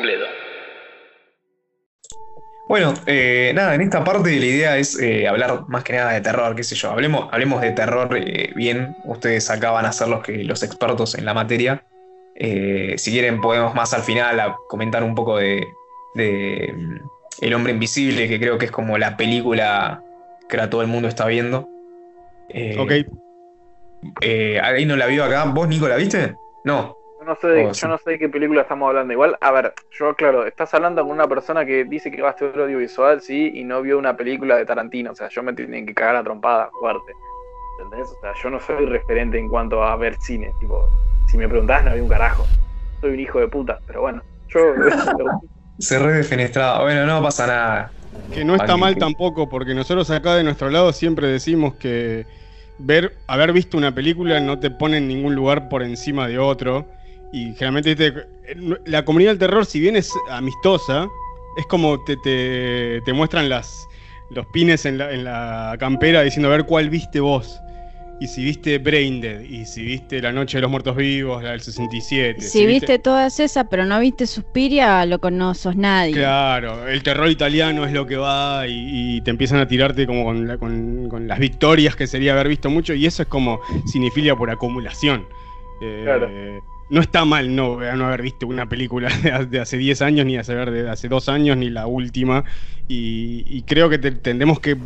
completo. Bueno, eh, nada, en esta parte la idea es eh, hablar más que nada de terror, qué sé yo. Hablemos, hablemos de terror eh, bien. Ustedes acá van a ser los, que, los expertos en la materia. si quieren, podemos más al final comentar un poco de, de, mm, El hombre invisible, que creo que es como la película que ahora todo el mundo está viendo. ok. ¿Ahí no la vio acá? ¿Vos, Nico, la viste? No. Yo no, sé de, oh, yo no sé de qué película estamos hablando. Igual, a ver, yo, claro, estás hablando con una persona que dice que va a estudiar audiovisual, sí, y no vio una película de Tarantino. O sea, yo me tienen que cagar a trompada fuerte. ¿Entendés? O sea, yo no soy referente en cuanto a ver cine. Tipo, si me preguntás, no vi un carajo. Soy un hijo de puta, pero bueno, yo. Se redefenestraba. Bueno, no pasa nada. Que no está mal tampoco, porque nosotros acá de nuestro lado siempre decimos que ver, haber visto una película no te pone en ningún lugar por encima de otro y generalmente la comunidad del terror, si bien es amistosa, es como te, te, muestran las, los pines en la, en la, campera diciendo a ver cuál viste vos. Y si viste Braindead, y si viste La Noche de los Muertos Vivos, la del 67. Si, viste... todas esas, pero no viste Suspiria, lo no sos nadie. Claro, el terror italiano es lo que va y, te empiezan a tirarte como con, con, con, las victorias que sería haber visto mucho, y eso es como cinefilia por acumulación. Eh, claro no está mal no, no haber visto una película de, hace 10 años, ni de hace dos años, ni la última. Y, creo que tendremos que,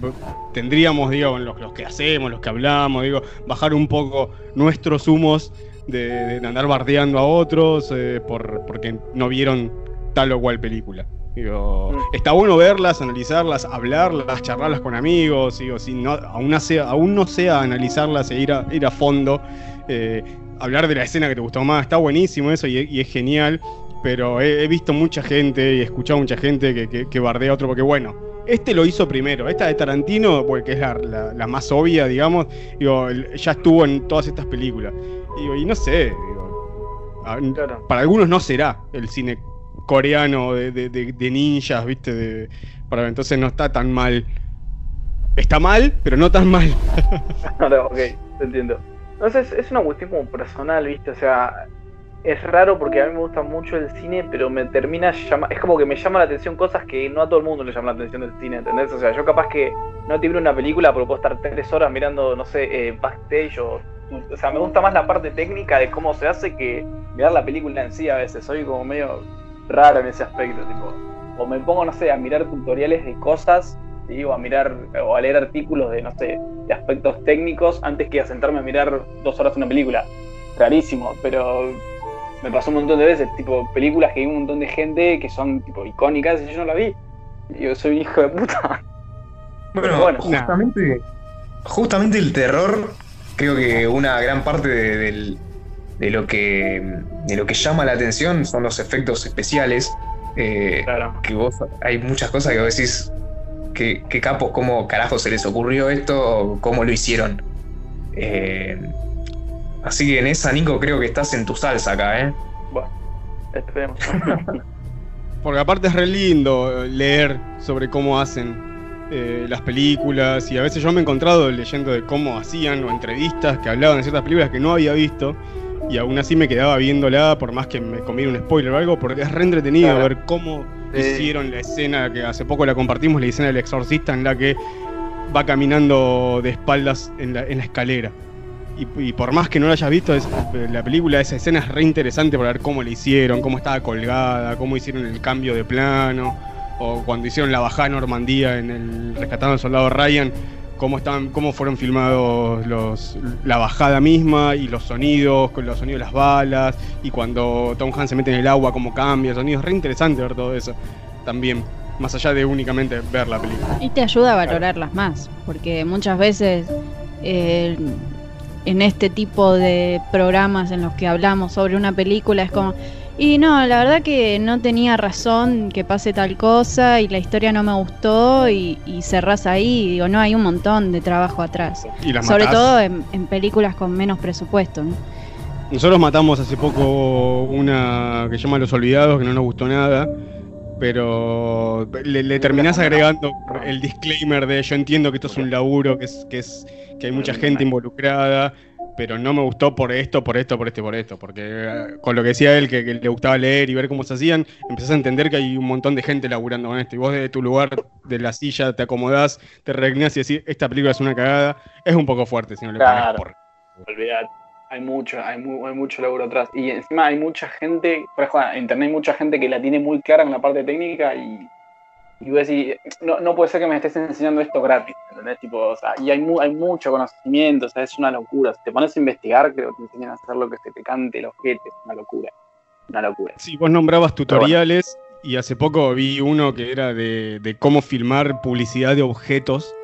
tendríamos, digo, los, los, que hacemos, los que hablamos, digo, bajar un poco nuestros humos de, andar bardeando a otros eh, por, porque no vieron tal o cual película. Digo, mm. está bueno verlas, analizarlas, hablarlas, charlarlas con amigos, digo, si no, aún, no sea, aún no sea analizarlas e ir a, ir a fondo. Eh, hablar de la escena que te gustó más, está buenísimo eso y, es genial, pero he, visto mucha gente y he escuchado mucha gente que, bardea a otro, porque bueno, este lo hizo primero, esta de Tarantino, porque es la, más obvia, digamos, digo, ya estuvo en todas estas películas. y no sé, para algunos no será el cine coreano de, ninjas, ¿viste? De, para, entonces no está tan mal. Está mal, pero no tan mal. ok, te entiendo. Entonces es una cuestión como personal, ¿viste? O sea, es raro porque a mí me gusta mucho el cine, pero me termina llama es como que me llama la atención cosas que no a todo el mundo le llama la atención del cine, ¿entendés? O sea, yo capaz que no te una película, pero puedo estar tres horas mirando, no sé, eh, backstage o... O sea, me gusta más la parte técnica de cómo se hace que mirar la película en sí a veces. Soy como medio raro en ese aspecto, tipo. O me pongo, no sé, a mirar tutoriales de cosas o a mirar o a leer artículos de, no sé, de aspectos técnicos antes que a sentarme a mirar dos horas una película. Rarísimo, pero me pasó un montón de veces, tipo películas que hay un montón de gente que son tipo icónicas y yo no la vi. Yo soy un hijo de puta. Bueno, justamente, justamente el terror, creo que una gran parte de, lo que, de lo que llama la atención son los efectos especiales. Eh, claro. Que vos, hay muchas cosas que vos decís, qué, qué capos, cómo carajo se les ocurrió esto, cómo lo hicieron. Eh, así que en esa, Nico, creo que estás en tu salsa acá, ¿eh? Bueno, esperemos. Porque aparte es re lindo leer sobre cómo hacen eh, las películas y a veces yo me he encontrado leyendo de cómo hacían o entrevistas que hablaban de ciertas películas que no había visto y aún así me quedaba viéndola por más que me comiera un spoiler o algo porque es re entretenido ver cómo hicieron la escena que hace poco la compartimos, la escena del exorcista en la que va caminando de espaldas en la, escalera. Y, por más que no lo hayas visto, la película, esa escena es re interesante para ver cómo la hicieron, cómo estaba colgada, cómo hicieron el cambio de plano, o cuando hicieron la bajada a Normandía en el Rescatando al Soldado Ryan, cómo, estaban, cómo fueron filmados los, la bajada misma y los sonidos, con los sonidos de las balas, y cuando Tom Hanks se mete en el agua, cómo cambia el sonido. Es re interesante ver todo eso también, más allá de únicamente ver la película. Y te ayuda a valorarlas más, porque muchas veces eh, en este tipo de programas en los que hablamos sobre una película es como y no, la verdad que no tenía razón que pase tal cosa y la historia no me gustó y, y cerrás ahí. digo, no, hay un montón de trabajo atrás. Sobre todo en, películas con menos presupuesto. Nosotros matamos hace poco una que se llama Los Olvidados, que no nos gustó nada, pero le, terminás agregando el disclaimer de yo entiendo que esto es un laburo, que, es, que, es, que hay mucha gente involucrada, pero no me gustó por esto, por esto, por esto, por esto. Porque eh, con lo que decía él, que, le gustaba leer y ver cómo se hacían, empezás a entender que hay un montón de gente laburando con esto. Y vos desde tu lugar, de la silla, te acomodás, te regnas y decís, esta película es una cagada. Es un poco fuerte si no le claro. por. Olvidate. Hay mucho, hay, hay, mucho laburo atrás. Y encima hay mucha gente, por ejemplo, en internet hay mucha gente que la tiene muy clara en la parte técnica y y vos decís, no, no puede ser que me estés enseñando esto gratis, ¿entendés? Tipo, o sea, y hay, hay mucho conocimiento, o sea, es una locura. Si te pones a investigar, creo que te enseñan a hacer lo que se te cante los ojete, es una locura. Una locura. Sí, vos nombrabas tutoriales y hace poco vi uno que era de, de, cómo filmar publicidad de objetos.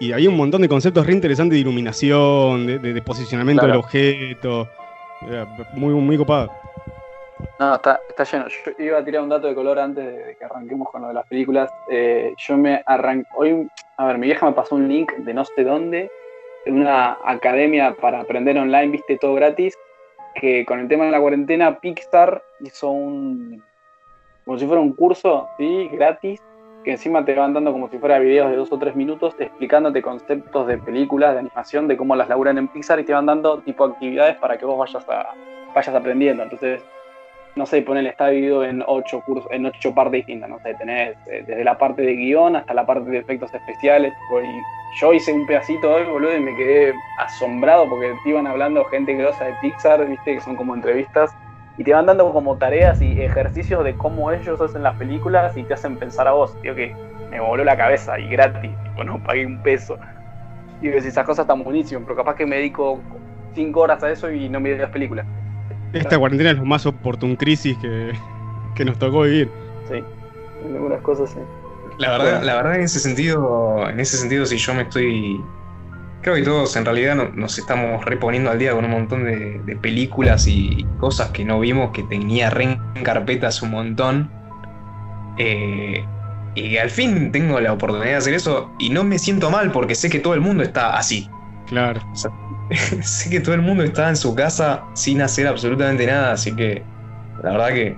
Y había un montón de conceptos re interesantes de iluminación, de, de, posicionamiento del objeto. muy, muy copado. No, está, está lleno. Yo iba a tirar un dato de color antes de, que arranquemos con lo de las películas. Eh, yo me arranqué. Hoy, a ver, mi vieja me pasó un link de no sé dónde, en una academia para aprender online, viste, todo gratis. Que con el tema de la cuarentena, Pixar hizo un. como si fuera un curso, ¿sí? Gratis. Que encima te van dando como si fuera videos de dos o tres minutos explicándote conceptos de películas, de animación, de cómo las laburan en Pixar y te van dando tipo actividades para que vos vayas a, vayas aprendiendo. Entonces no sé, ponele, está dividido en ocho cursos, en ocho partes distintas, no sé, tenés eh, desde la parte de guion hasta la parte de efectos especiales, y yo hice un pedacito hoy, boludo, y me quedé asombrado porque te iban hablando gente grosa de Pixar, viste, que son como entrevistas, y te van dando como tareas y ejercicios de cómo ellos hacen las películas y te hacen pensar a vos, tío, que me voló la cabeza y gratis, bueno, pagué un peso. Y esas cosas están buenísimas, pero capaz que me dedico cinco horas a eso y no me las películas. Esta cuarentena es lo más oportun crisis que, que nos tocó vivir. Sí, en algunas cosas sí. La verdad, la verdad en ese sentido, en ese sentido sí yo me estoy. Creo que todos en realidad nos estamos reponiendo al día con un montón de, películas y cosas que no vimos, que tenía re en carpetas un montón. Eh, y al fin tengo la oportunidad de hacer eso y no me siento mal porque sé que todo el mundo está así. Claro. sé que todo el mundo está en su casa sin hacer absolutamente nada, así que la verdad que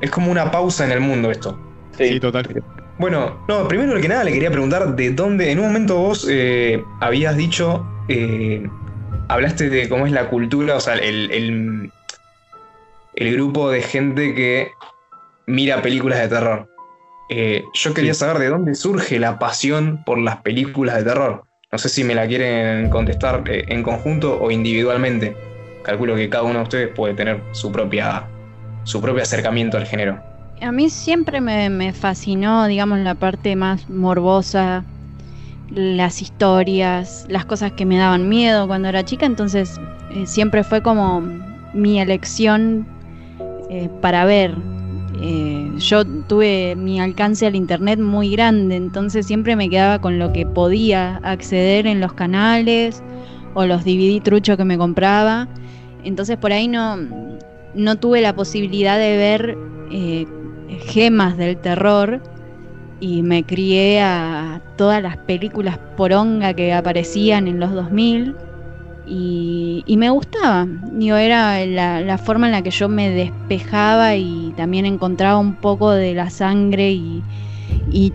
es como una pausa en el mundo esto. Sí, total. Bueno, no, primero que nada le quería preguntar de dónde, en un momento vos eh, habías dicho, eh, hablaste de cómo es la cultura, o sea, el, el, el grupo de gente que mira películas de terror. Eh, yo quería saber de dónde surge la pasión por las películas de terror. No sé si me la quieren contestar eh, en conjunto o individualmente. Calculo que cada uno de ustedes puede tener su propia su propio acercamiento al género. A mí siempre me, fascinó, digamos, la parte más morbosa, las historias, las cosas que me daban miedo cuando era chica, entonces eh, siempre fue como mi elección eh, para ver. Eh, yo tuve mi alcance al internet muy grande, entonces siempre me quedaba con lo que podía acceder en los canales o los DVD truchos que me compraba. Entonces por ahí no, no tuve la posibilidad de ver eh, gemas del terror y me crié a todas las películas poronga que aparecían en los 2000 y, me gustaba. Digo, era la, forma en la que yo me despejaba y también encontraba un poco de la sangre y,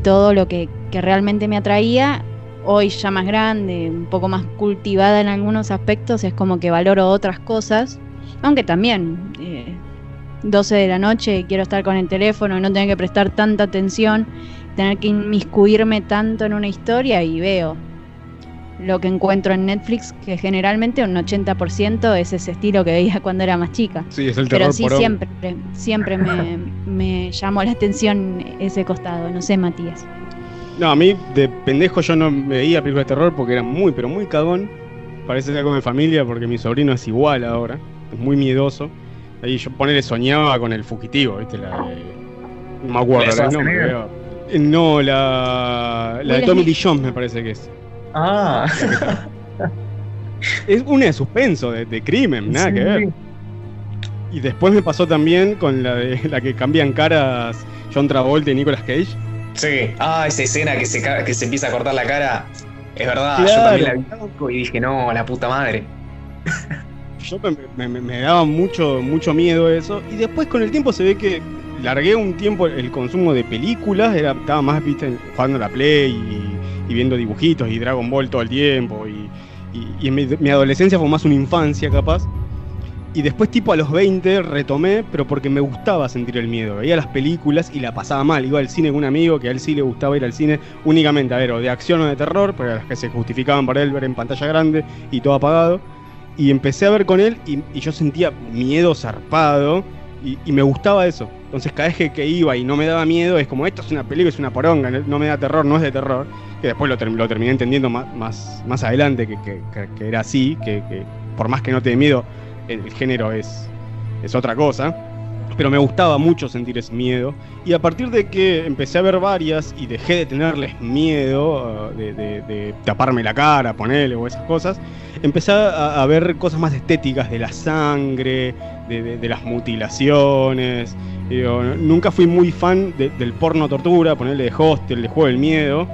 todo lo que, realmente me atraía. Hoy ya más grande, un poco más cultivada en algunos aspectos, es como que valoro otras cosas. Aunque también, 12 eh, de la noche, quiero estar con el teléfono y no tener que prestar tanta atención, tener que inmiscuirme tanto en una historia y veo lo que encuentro en Netflix, que generalmente un 80% es ese estilo que veía cuando era más chica. Sí, es el terror Pero sí, siempre, siempre me, me, llamó la atención ese costado. No sé, Matías. No, a mí de pendejo yo no veía películas de terror porque era muy, pero muy cagón. Parece algo de familia porque mi sobrino es igual ahora. Es muy miedoso. Ahí yo ponele soñaba con el fugitivo, ¿viste? La No me acuerdo el No, la, la de Tommy Lee Jones me parece que es. Ah. es una de suspenso, de, crimen, nada que ver. Y después me pasó también con la de la que cambian caras John Travolta y Nicolas Cage. Sí, ah, esa escena que se, que se empieza a cortar la cara. Es verdad, yo también la vi y dije, no, la puta madre. yo me, daba mucho, mucho miedo eso. Y después con el tiempo se ve que largué un tiempo el consumo de películas, era, estaba más, viste, jugando a la Play y y viendo dibujitos y Dragon Ball todo el tiempo y, y, mi, adolescencia fue más una infancia capaz. Y después tipo a los 20 retomé, pero porque me gustaba sentir el miedo. Veía las películas y la pasaba mal. Iba al cine con un amigo que a él sí le gustaba ir al cine únicamente a ver o de acción o de terror, porque las que se justificaban para él ver en pantalla grande y todo apagado. Y empecé a ver con él y, yo sentía miedo zarpado y, me gustaba eso. Entonces cada vez que, iba y no me daba miedo, es como esto es una película, es una poronga, no me da terror, no es de terror. Que después lo, terminé entendiendo más, más, adelante que, era así, que, por más que no te dé miedo, el, género es, es otra cosa. Pero me gustaba mucho sentir ese miedo. Y a partir de que empecé a ver varias y dejé de tenerles miedo, uh, de, taparme la cara, ponerle o esas cosas, empecé a, ver cosas más estéticas de la sangre, de, las mutilaciones. nunca fui muy fan del porno tortura, ponerle de hostel, de juego del miedo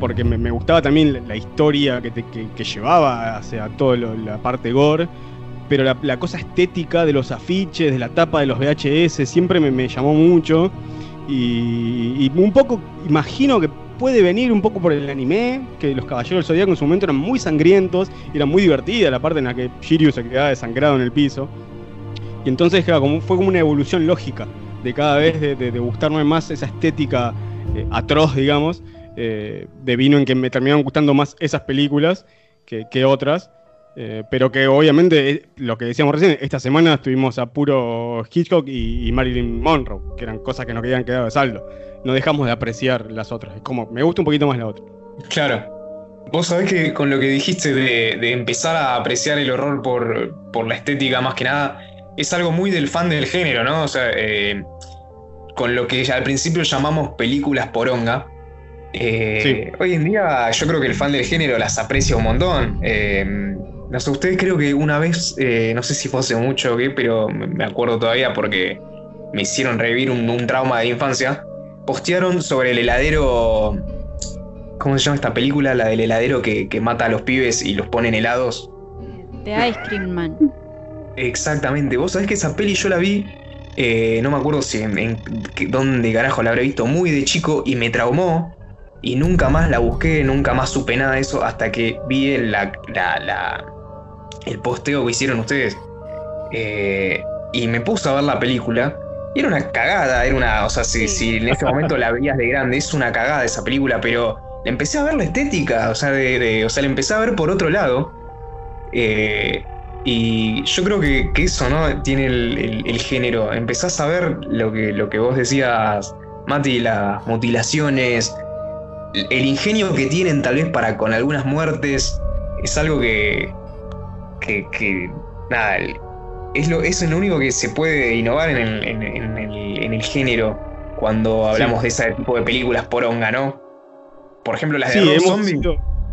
porque me, gustaba también la, historia que, que, llevaba hacia toda la parte gore pero la, cosa estética de los afiches, de la tapa de los VHS, siempre me, llamó mucho. Y, un poco, imagino que puede venir un poco por el anime, que los Caballeros del Zodíaco en su momento eran muy sangrientos, y era muy divertida la parte en la que Shiryu se quedaba desangrado en el piso. Y entonces fue como una evolución lógica de cada vez de, gustarme más esa estética eh, atroz, digamos, eh, de vino en que me terminaron gustando más esas películas que otras. Eh, pero que obviamente, eh, lo que decíamos recién, esta semana estuvimos a puro Hitchcock y, Marilyn Monroe, que eran cosas que nos habían quedado de saldo. No dejamos de apreciar las otras. Es como, me gusta un poquito más la otra. Claro. Vos sabés que con lo que dijiste de, empezar a apreciar el horror por, la estética más que nada, es algo muy del fan del género, ¿no? O sea, eh, con lo que al principio llamamos películas poronga. Hoy en día yo creo que el fan del género las aprecia un montón. No sé, ustedes creo que una vez, eh, no sé si fue hace mucho o qué, pero me acuerdo todavía porque me hicieron revivir un, trauma de infancia. Postearon sobre el heladero. ¿Cómo se llama esta película? La del heladero que, mata a los pibes y los pone en helados. The Ice Cream Man. Exactamente. Vos sabés que esa peli yo la vi. Eh, no me acuerdo si en, dónde carajo la habré visto muy de chico y me traumó. Y nunca más la busqué, nunca más supe nada de eso hasta que vi la, la el posteo que hicieron ustedes. Eh, y me puse a ver la película. Y era una cagada, era una. O sea, si, en este momento la veías de grande, es una cagada esa película, pero empecé a ver la estética, o sea, de, o sea, la empecé a ver por otro lado. Eh, y yo creo que, eso, ¿no? Tiene el, género. Empezás a ver lo que, lo que vos decías, Mati, las mutilaciones, el ingenio que tienen tal vez para con algunas muertes. Es algo que, que, nada, es lo, es lo único que se puede innovar en el, en, el, género cuando hablamos de ese tipo de películas poronga, ¿no? Por ejemplo, las de sí, Zombie.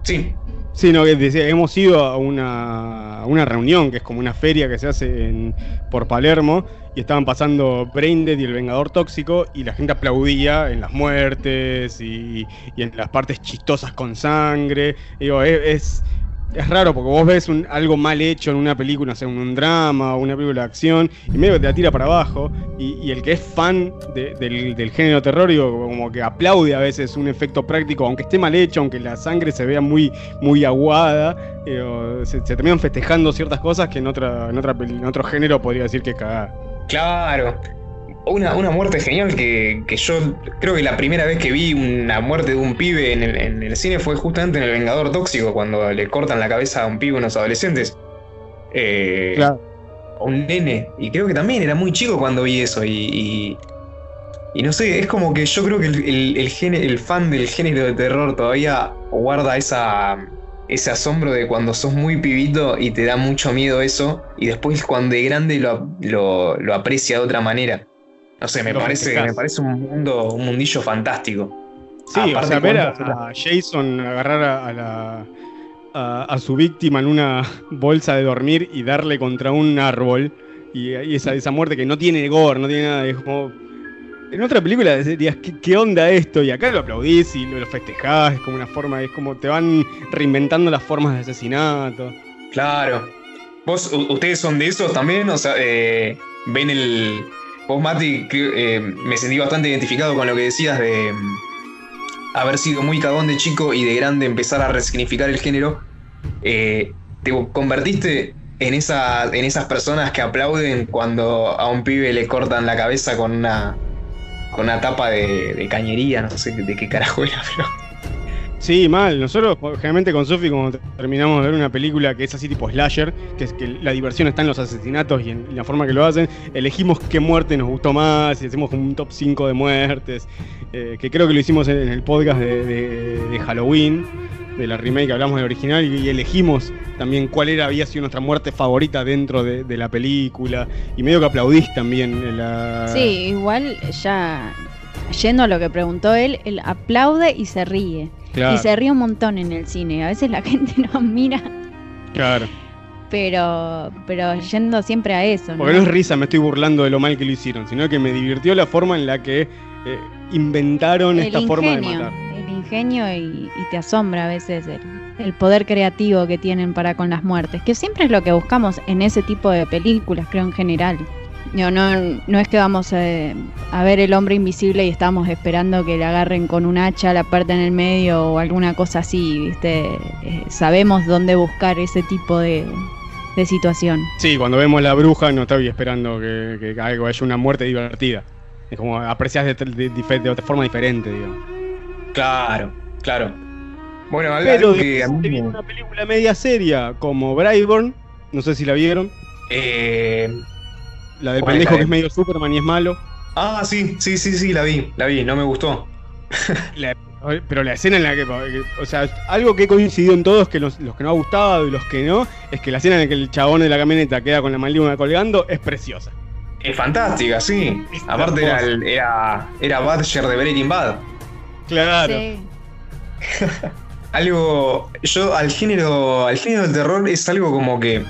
Sí. Sí, no, hemos ido a una, una, reunión que es como una feria que se hace en, por Palermo y estaban pasando Braindead y el Vengador Tóxico y la gente aplaudía en las muertes y, en las partes chistosas con sangre. Digo, es es raro porque vos ves algo mal hecho en una película, o sea, un, drama o una película de acción, y medio te la tira para abajo. Y, el que es fan del, género terror, digo, como que aplaude a veces un efecto práctico, aunque esté mal hecho, aunque la sangre se vea muy, muy aguada, se, terminan festejando ciertas cosas que en, otra, en, otra, en otro género podría decir que es cagada. Claro. Una, muerte genial que, yo creo que la primera vez que vi una muerte de un pibe en el, cine fue justamente en El Vengador Tóxico, cuando le cortan la cabeza a un pibe unos adolescentes. Eh, claro. un nene. Y creo que también era muy chico cuando vi eso. Y, y, no sé, es como que yo creo que el, el, fan del género de terror todavía guarda esa, ese asombro de cuando sos muy pibito y te da mucho miedo eso. Y después cuando de grande lo, lo aprecia de otra manera. No sé, me parece, me parece un mundo, un mundillo fantástico. Sí, o sea, ver a, Jason agarrar a, la, a, su víctima en una bolsa de dormir y darle contra un árbol. Y, esa, esa muerte que no tiene gore, no tiene nada. Es como. En otra película dirías, ¿qué, onda esto? Y acá lo aplaudís y lo, festejás, es como una forma, es como te van reinventando las formas de asesinato. Claro. ¿Vos, ustedes son de esos también? O sea, eh, ven el, Vos, Mati, eh, me sentí bastante identificado con lo que decías de mm, haber sido muy cagón de chico y de grande empezar a resignificar el género. eh, te convertiste en, esa, en esas personas que aplauden cuando a un pibe le cortan la cabeza con una, tapa de, cañería, no sé de qué carajo era, pero... Sí, mal. Nosotros generalmente con Sofi, cuando terminamos de ver una película que es así tipo slasher, que es que la diversión está en los asesinatos y en, la forma que lo hacen, elegimos qué muerte nos gustó más y hacemos un top 5 de muertes, eh, que creo que lo hicimos en, el podcast de, Halloween, de la remake, hablamos del original y, elegimos también cuál era, había sido nuestra muerte favorita dentro de, la película y medio que aplaudís también. La... Sí, igual ya yendo a lo que preguntó él, él aplaude y se ríe. Y se ríe un montón en el cine. A veces la gente no mira. Claro. Pero, pero yendo siempre a eso. Porque no es risa, me estoy burlando de lo mal que lo hicieron, sino que me divirtió la forma en la que eh, inventaron esta forma de matar. El ingenio y, te asombra a veces el, el, poder creativo que tienen para con las muertes, que siempre es lo que buscamos en ese tipo de películas, creo en general. No, no, no es que vamos a, ver el hombre invisible y estamos esperando que le agarren con un hacha la parte en el medio o alguna cosa así, ¿viste? Eh, sabemos dónde buscar ese tipo de, situación. Sí, cuando vemos la bruja no estoy esperando que, algo haya una muerte divertida. Es como aprecias de, otra forma diferente, digamos. Claro, claro. Bueno, Pero que a mí... una película media seria como Brightburn, no sé si la vieron. Eh, la del pendejo que es medio Superman y es malo. Ah, sí, sí, sí, sí, la vi, la vi, no me gustó. pero la escena en la que, o sea, algo que he coincidido en todos, que los, que no ha gustado y los que no, es que la escena en la que el chabón de la camioneta queda con la mandíbula colgando es preciosa. Es fantástica, sí. Aparte era, era, era Badger de Breaking Bad. Claro. algo. Yo al género. Al género del terror es algo como que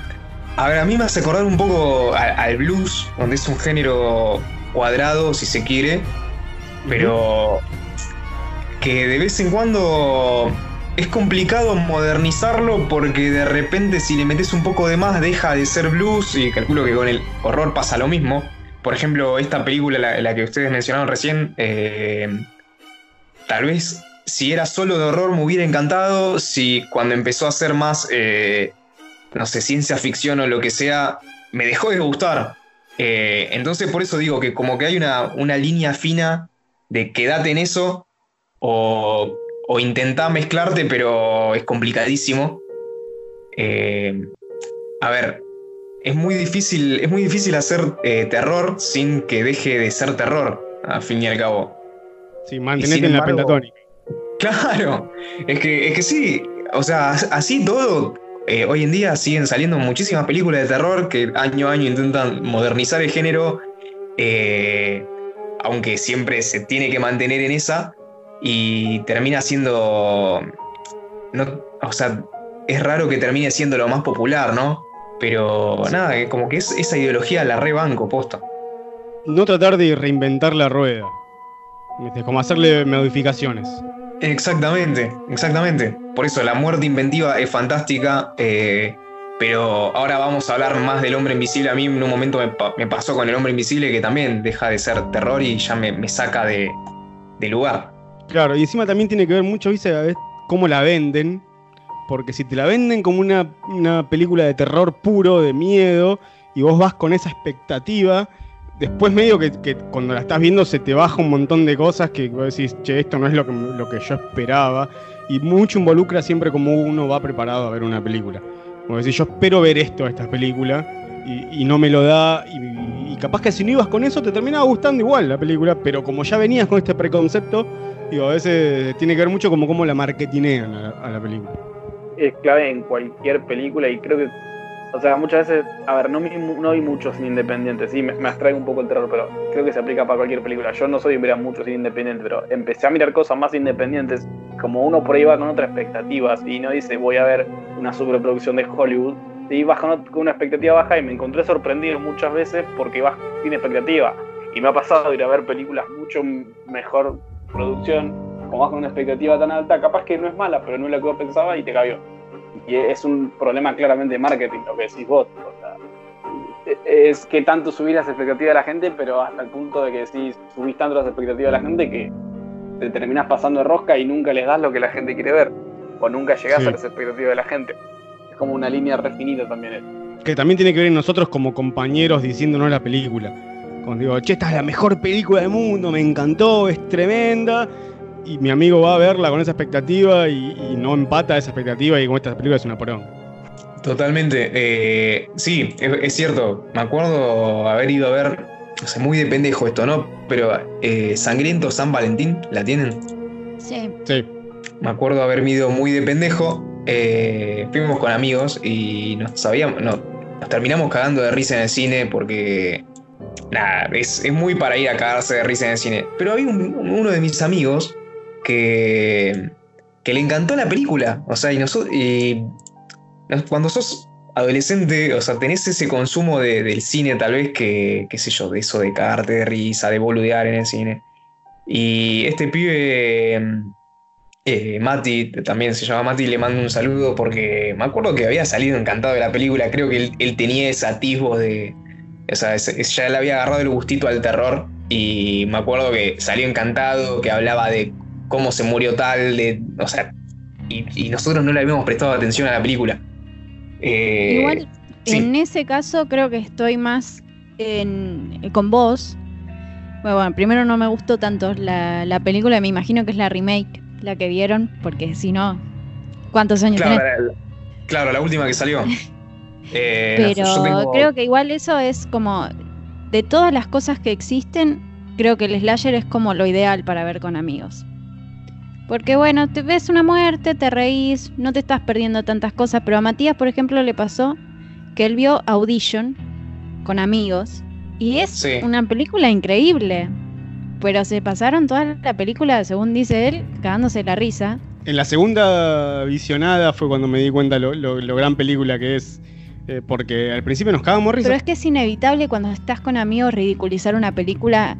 a ver, a mí me hace acordar un poco al, blues, donde es un género cuadrado, si se quiere, pero que de vez en cuando es complicado modernizarlo porque de repente si le metes un poco de más deja de ser blues y calculo que con el horror pasa lo mismo. Por ejemplo, esta película, la, que ustedes mencionaron recién, eh, tal vez si era solo de horror me hubiera encantado, si cuando empezó a ser más... Eh, no sé, ciencia ficción o lo que sea, me dejó de gustar. Eh, entonces por eso digo que como que hay una, una línea fina de quedate en eso o, o intentá mezclarte, pero es complicadísimo. Eh, a ver, es muy difícil, es muy difícil hacer eh, terror sin que deje de ser terror, al fin y al cabo. Sí, mantenerte en la pentatónica. Claro, es que, es que sí, o sea, así todo eh, hoy en día siguen saliendo muchísimas películas de terror que año a año intentan modernizar el género, eh, aunque siempre se tiene que mantener en esa y termina siendo... No, o sea, es raro que termine siendo lo más popular, ¿no? Pero nada, como que es, esa ideología la rebanco, posta. No tratar de reinventar la rueda, como hacerle modificaciones. Exactamente, exactamente. Por eso la muerte inventiva es fantástica, eh, pero ahora vamos a hablar más del hombre invisible. A mí en un momento me, pasó con el hombre invisible que también deja de ser terror y ya me, saca de, lugar. Claro, y encima también tiene que ver mucho, ¿viste? cómo la venden. Porque si te la venden como una, una película de terror puro, de miedo, y vos vas con esa expectativa, después medio que, cuando la estás viendo se te baja un montón de cosas que vos decís, che, esto no es lo que, lo que yo esperaba. Y mucho involucra siempre como uno va preparado a ver una película. Como decir, yo espero ver esto, esta película, y, no me lo da. Y, capaz que si no ibas con eso te terminaba gustando igual la película, pero como ya venías con este preconcepto, digo, a veces tiene que ver mucho como cómo la marketinean a la película. Es clave en cualquier película y creo que o sea, muchas veces, a ver, no, no vi muchos independientes, sí, me, me, un poco el terror, pero creo que se aplica para cualquier película. Yo no soy de mirar mucho cine independiente, pero empecé a mirar cosas más independientes, como uno por ahí va con otras expectativas y no dice voy a ver una superproducción de Hollywood, y vas con, una expectativa baja y me encontré sorprendido muchas veces porque vas sin expectativa. Y me ha pasado ir a ver películas mucho mejor producción, como vas con una expectativa tan alta, capaz que no es mala, pero no es la que yo pensaba y te cayó y es un problema claramente de marketing, lo que decís vos. es que tanto subir las expectativas de la gente, pero hasta el punto de que si subís tanto las expectativas de la gente que te terminás pasando de rosca y nunca les das lo que la gente quiere ver, o nunca llegás a las expectativas de la gente. Es como una línea refinita también. Que también tiene que ver en nosotros como compañeros diciéndonos la película. Cuando digo, che, esta es la mejor película del mundo, me encantó, es tremenda. Y mi amigo va a verla con esa expectativa y, no empata esa expectativa y con esta película es una porón. Totalmente. Eh, sí, es, cierto. Me acuerdo haber ido a ver, no sé, muy de pendejo esto, ¿no? Pero eh, Sangriento San Valentín, ¿la tienen? Sí. Sí. Me acuerdo haber ido muy de pendejo. Eh, fuimos con amigos y nos sabíamos, no, nos terminamos cagando de risa en el cine porque nada, es, muy para ir a cagarse de risa en el cine. Pero había uno de mis amigos que, que le encantó la película. O sea, y, cuando sos adolescente, o sea, tenés ese consumo del cine tal vez que, qué sé yo, de eso de cagarte de risa, de boludear en el cine. Y este pibe, eh, Mati, también se llama Mati, le mando un saludo porque me acuerdo que había salido encantado de la película, creo que él tenía ese atisbo de, o sea, ya le había agarrado el gustito al terror y me acuerdo que salió encantado, que hablaba de cómo se murió tal, de, o sea, y, nosotros no le habíamos prestado atención a la película. Eh, Igual, en ese caso creo que estoy más con vos. Bueno, primero no me gustó tanto la, la, película, me imagino que es la remake, la que vieron, porque si no, ¿cuántos años claro, claro, la última que salió. Eh, Pero creo que igual eso es como, de todas las cosas que existen, creo que el slasher es como lo ideal para ver con amigos. Porque bueno, te ves una muerte, te reís, no te estás perdiendo tantas cosas, pero a Matías, por ejemplo, le pasó que él vio Audition con amigos y es una película increíble. Pero se pasaron toda la película, según dice él, cagándose la risa. En la segunda visionada fue cuando me di cuenta lo, lo gran película que es eh, porque al principio nos cagamos risa. Pero es que es inevitable cuando estás con amigos ridiculizar una película,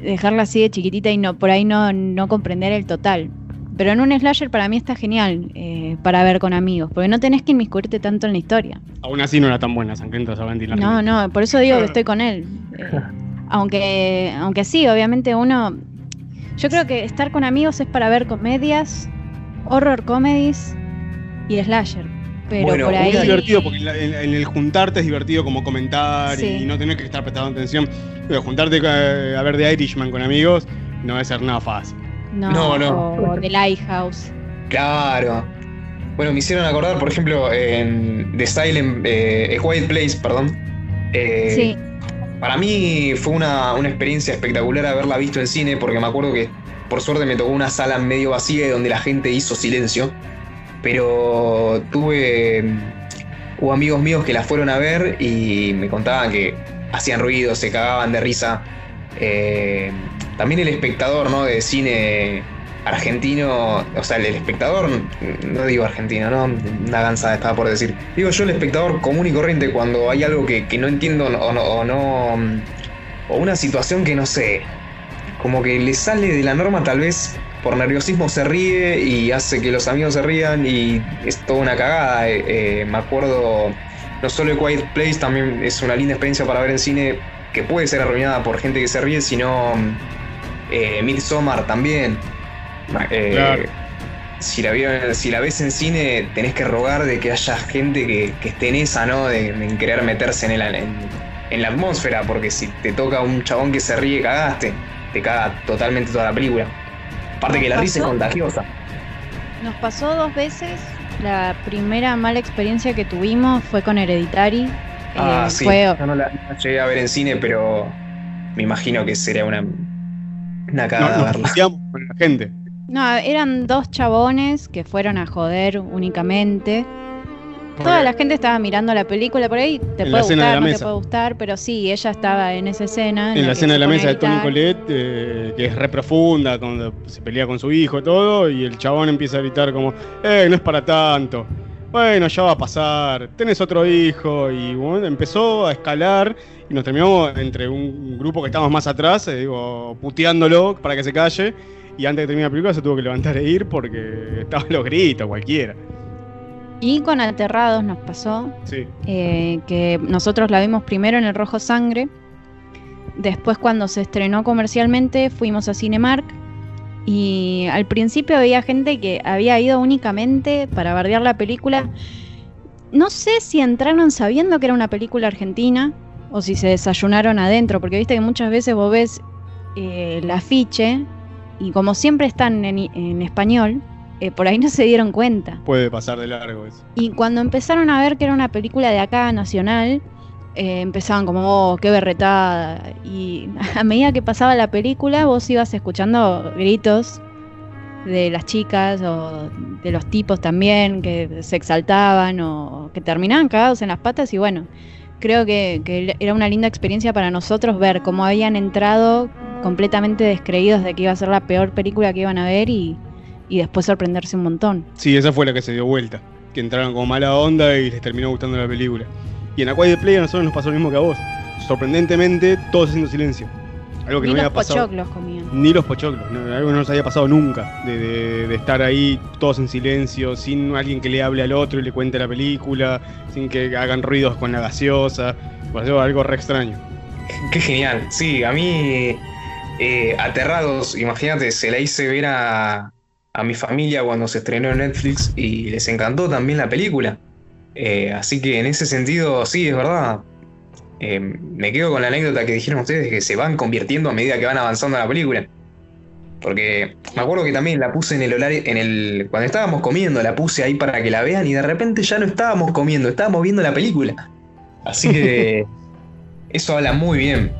dejarla así de chiquitita y no por ahí no, no comprender el total. Pero en un slasher para mí está genial eh, para ver con amigos, porque no tenés que inmiscuirte tanto en la historia. Aún así no era tan buena Sangrienta Sabanti. No, no, por eso digo que estoy con él. Eh, aunque, aunque sí, obviamente uno... Yo creo que estar con amigos es para ver comedias, horror comedies y slasher pero por ahí... Es divertido porque en, el juntarte es divertido como comentar y no tener que estar prestando atención. Pero juntarte eh, a ver The Irishman con amigos no va a ser nada fácil. No, no. no. O The Lighthouse. Claro. Bueno, me hicieron acordar, por ejemplo, en The Silent, eh, A Quiet Place, perdón. Eh, sí. Para mí fue una, una, experiencia espectacular haberla visto en cine, porque me acuerdo que por suerte me tocó una sala medio vacía donde la gente hizo silencio pero tuve hubo amigos míos que la fueron a ver y me contaban que hacían ruido, se cagaban de risa. Eh, también el espectador ¿no? de cine argentino, o sea, el espectador, no digo argentino, ¿no? Una gansada estaba por decir. Digo yo el espectador común y corriente cuando hay algo que, no entiendo o no, o no, o una situación que no sé, como que le sale de la norma tal vez por nerviosismo se ríe y hace que los amigos se rían y es toda una cagada. Eh, eh, me acuerdo, no solo de Quiet Place, también es una linda experiencia para ver en cine que puede ser arruinada por gente que se ríe, sino eh, Midsommar también. Eh, si, la, si la ves en cine, tenés que rogar de que haya gente que, esté en esa, ¿no? De, querer meterse en, el, en la atmósfera, porque si te toca un chabón que se ríe, cagaste. Te caga totalmente toda la película. Aparte que la risa es contagiosa. Nos pasó dos veces. La primera mala experiencia que tuvimos fue con Hereditary. Ah, eh, sí. Yo no la, llegué a ver en cine, pero me imagino que sería una, una cagada con la gente. No, eran dos chabones que fueron a joder únicamente. Toda la gente estaba mirando la película por ahí, te puede gustar, no te puede gustar, pero sí, ella estaba en esa escena. En, la, escena de la mesa de Tony Colette, eh, que es re profunda, cuando se pelea con su hijo, todo, y el chabón empieza a gritar como, eh, no es para tanto. Bueno, ya va a pasar, tenés otro hijo, y bueno, empezó a escalar, y nos terminamos entre un grupo que estábamos más atrás, eh, digo, puteándolo para que se calle, y antes de terminar la película se tuvo que levantar e ir porque estaban los gritos, cualquiera. Y con Aterrados nos pasó eh, que nosotros la vimos primero en el Rojo Sangre. Después cuando se estrenó comercialmente fuimos a Cinemark y al principio había gente que había ido únicamente para bardear la película no sé si entraron sabiendo que era una película argentina o si se desayunaron adentro, porque viste que muchas veces vos ves eh, el afiche y como siempre están en, español, eh, por ahí no se dieron cuenta. Puede pasar de largo eso. Y cuando empezaron a ver que era una película de acá, nacional, eh, empezaban como, oh, qué berretada. Y a medida que pasaba la película, vos ibas escuchando gritos de las chicas o de los tipos también que se exaltaban o que terminaban cagados en las patas y bueno, creo que, era una linda experiencia para nosotros ver cómo habían entrado completamente descreídos de que iba a ser la peor película que iban a ver y, después sorprenderse un montón. Sí, esa fue la que se dio vuelta, que entraron como mala onda y les terminó gustando la película. Y en Aqua de Play a nosotros nos pasó lo mismo que a vos. Sorprendentemente, todos haciendo silencio. Algo que Ni no los pochoclos comían. Ni los pochoclos. algo que no nos había pasado nunca. De, estar ahí todos en silencio, sin alguien que le hable al otro y le cuente la película, sin que hagan ruidos con la gaseosa. Pues algo re extraño. Qué genial. Sí, a mí, eh, aterrados, imagínate, se la hice ver a, a mi familia cuando se estrenó en Netflix y les encantó también la película. Eh, así que en ese sentido, sí, es verdad. Eh, me quedo con la anécdota que dijeron ustedes que se van convirtiendo a medida que van avanzando la película. Porque me acuerdo que también la puse en el horario, en el. Cuando estábamos comiendo, la puse ahí para que la vean y de repente ya no estábamos comiendo, estábamos viendo la película. Así que eso habla muy bien.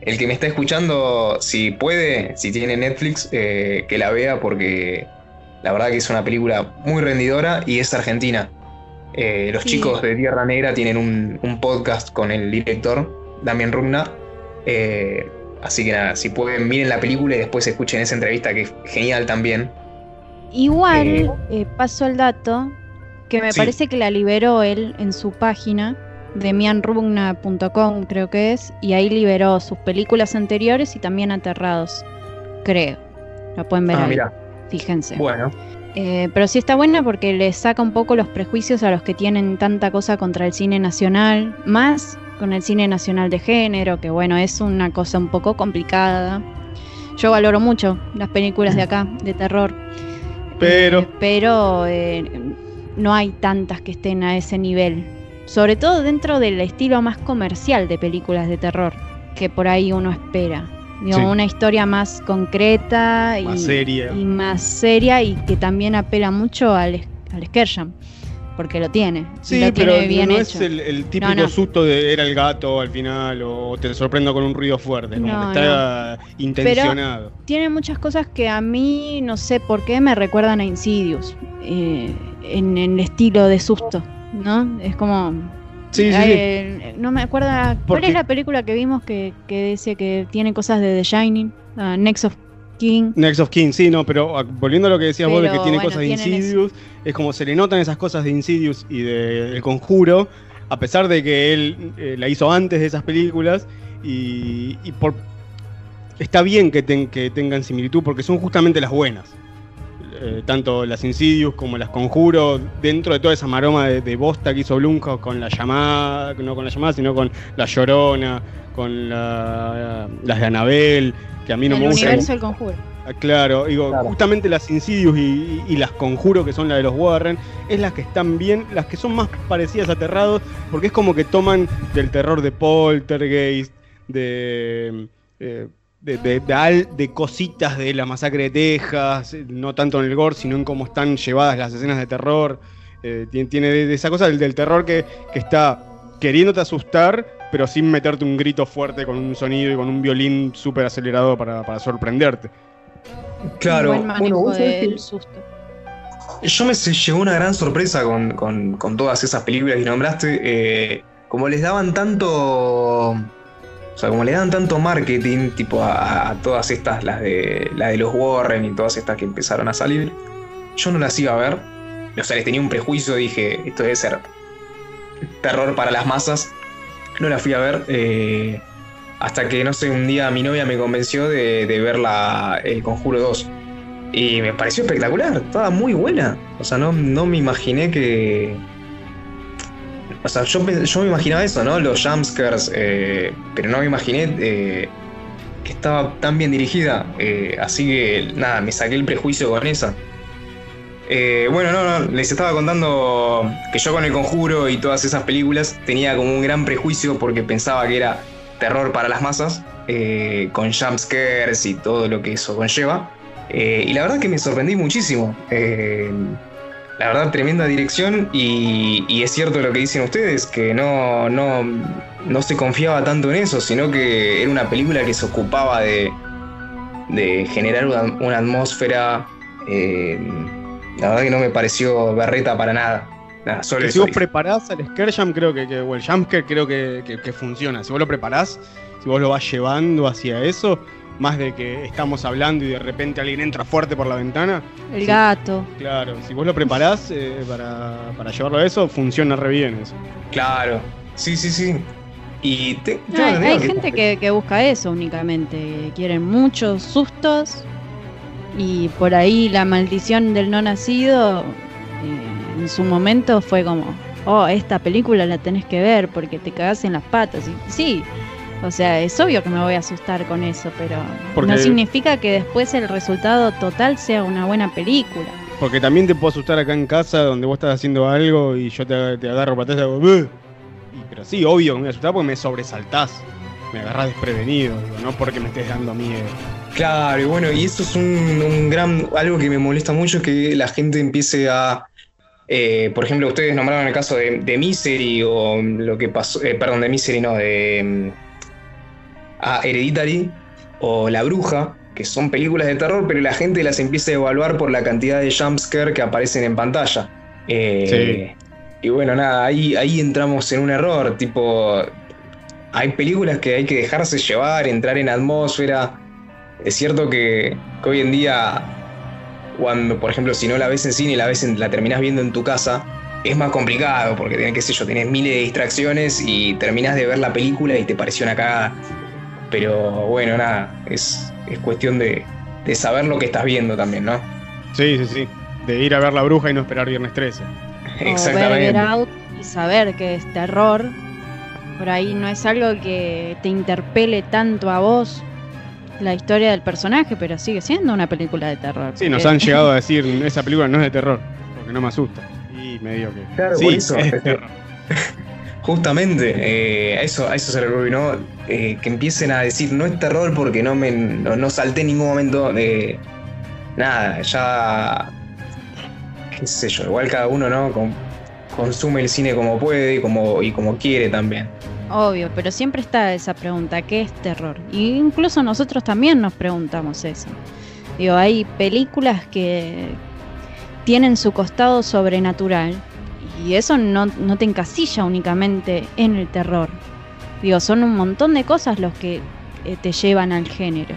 El que me está escuchando, si puede, si tiene Netflix, eh, que la vea porque la verdad que es una película muy rendidora y es argentina. Eh, los chicos de Tierra Negra tienen un, podcast con el director, Damián Rugna. Eh, así que nada, si pueden, miren la película y después escuchen esa entrevista que es genial también. Igual, eh, paso el dato, que me parece que la liberó él en su página, demianrugna.com creo que es, y ahí liberó sus películas anteriores y también Aterrados, creo. La pueden ver ah, Fíjense. Bueno. Eh, pero sí está buena porque le saca un poco los prejuicios a los que tienen tanta cosa contra el cine nacional, más con el cine nacional de género, que bueno, es una cosa un poco complicada. Yo valoro mucho las películas de acá, de terror. Pero. Eh, pero eh, no hay tantas que estén a ese nivel. Sobre todo dentro del estilo más comercial de películas de terror, que por ahí uno espera una historia más concreta y más seria. y más seria y que también apela mucho al, al porque lo tiene. Sí, pero no es el, típico susto de era el gato al final o te sorprendo con un ruido fuerte, como que está intencionado. tiene muchas cosas que a mí no sé por qué me recuerdan a Insidious eh, en, en el estilo de susto, ¿no? Es como Sí, sí, no me acuerdo. ¿Cuál es la película que vimos que, dice que tiene cosas de The Shining? Uh, Next of King. Next of King, sí, no, pero ah, volviendo a lo que decías vos de que tiene cosas de Insidious, es como se le notan esas cosas de Insidious y de El Conjuro, a pesar de que él eh, la hizo antes de esas películas y, por está bien que, que tengan similitud porque son justamente las buenas. Eh, tanto las Insidious como las Conjuro, dentro de toda esa maroma de, bosta que hizo Blumhouse con la llamada, no con la llamada, sino con la Llorona, con las de Anabel, que a mí no me gusta. El universo del Conjuro. Ah, claro, digo, justamente las Insidious y, las Conjuro, que son las de los Warren, es las que están bien, las que son más parecidas a Aterrados, porque es como que toman del terror de Poltergeist, de... Eh, de, de, de, cositas de la masacre de Texas, no tanto en el gore, sino en cómo están llevadas las escenas de terror. Eh, tiene, de, esa cosa del, terror que, está queriéndote asustar, pero sin meterte un grito fuerte con un sonido y con un violín súper acelerado para, sorprenderte. Claro, bueno, Yo me llegó una gran sorpresa con, todas esas películas que nombraste. Eh, como les daban tanto o sea, como le dan tanto marketing, tipo a, todas estas, las de, la de los Warren y todas estas que empezaron a salir, yo no las iba a ver. O sea, les tenía un prejuicio, dije, esto debe ser terror para las masas. No la fui a ver. Eh, hasta que, no sé, un día mi novia me convenció de, ver la, El Conjuro 2. Y me pareció espectacular, estaba muy buena. O sea, no, no me imaginé que, o sea, yo, me imaginaba eso, ¿no? Los jumpscares, eh, pero no me imaginé eh, que estaba tan bien dirigida. Eh, así que, nada, me saqué el prejuicio con esa. Bueno, no, no, les estaba contando que yo con el conjuro y todas esas películas tenía como un gran prejuicio porque pensaba que era terror para las masas, con jumpscares y todo lo que eso conlleva. Y la verdad que me sorprendí muchísimo. La verdad, tremenda dirección y, es cierto lo que dicen ustedes, que no, no, no se confiaba tanto en eso, sino que era una película que se ocupaba de, de generar una, atmósfera la verdad que no me pareció berreta para nada. si vos preparás al Scare creo que, o el creo que, funciona. Si vos lo preparás, si vos lo vas llevando hacia eso, más de que estamos hablando y de repente alguien entra fuerte por la ventana. El gato. Claro, si vos lo preparás eh, para, llevarlo a eso, funciona re bien eso. Claro, sí, sí, sí. Y hay, gente que, que, busca eso únicamente. Quieren muchos sustos y por ahí la maldición del no nacido eh, en su momento fue como, oh, esta película la tenés que ver porque te cagas en las patas. Y sí, o sea, es obvio que me voy a asustar con eso, pero no significa que después el resultado total sea una buena película. Porque también te puedo asustar acá en casa donde vos estás haciendo algo y yo te, te agarro patas y hago... pero sí, obvio me voy a asustar porque me sobresaltás. Me agarrás desprevenido, no porque me estés dando miedo. Claro, y bueno, y esto es un, gran. algo que me molesta mucho, que la gente empiece a. Eh, por ejemplo, ustedes nombraron el caso de, Misery o lo que pasó. Eh, perdón, de Misery, no, de. A Hereditary o La Bruja, que son películas de terror, pero la gente las empieza a evaluar por la cantidad de jumpscare que aparecen en pantalla. Eh, y bueno, nada, ahí, ahí entramos en un error. Tipo, hay películas que hay que dejarse llevar, entrar en atmósfera es cierto que, hoy en día, cuando, por ejemplo, si no la ves en cine y la, ves la terminás viendo en tu casa, es más complicado porque tenés, qué sé yo, tenés miles de distracciones y terminás de ver la película y te pareció una cagada. Pero bueno, nada, es, es cuestión de, de saber lo que estás viendo también, ¿no? Sí, sí, sí. De ir a ver la bruja y no esperar viernes 13. Exactamente. ver Out y saber que es terror. Por ahí no es algo que te interpele tanto a vos la historia del personaje, pero sigue siendo una película de terror. Sí, nos han llegado a decir, esa película no es de terror, porque no me asusta. Y me digo que... Claro, sí, eso. Es de terror. Justamente, eh, a, eso, a eso se le ¿no? Eh, que empiecen a decir, no es terror porque no me no, salté en ningún momento de... Nada, ya... qué sé yo, igual cada uno, ¿no? consume el cine como puede y como, y como quiere también. Obvio, pero siempre está esa pregunta, ¿qué es terror? Y incluso nosotros también nos preguntamos eso. Digo, hay películas que tienen su costado sobrenatural y eso no, no te encasilla únicamente en el terror. Digo, son un montón de cosas los que eh, te llevan al género.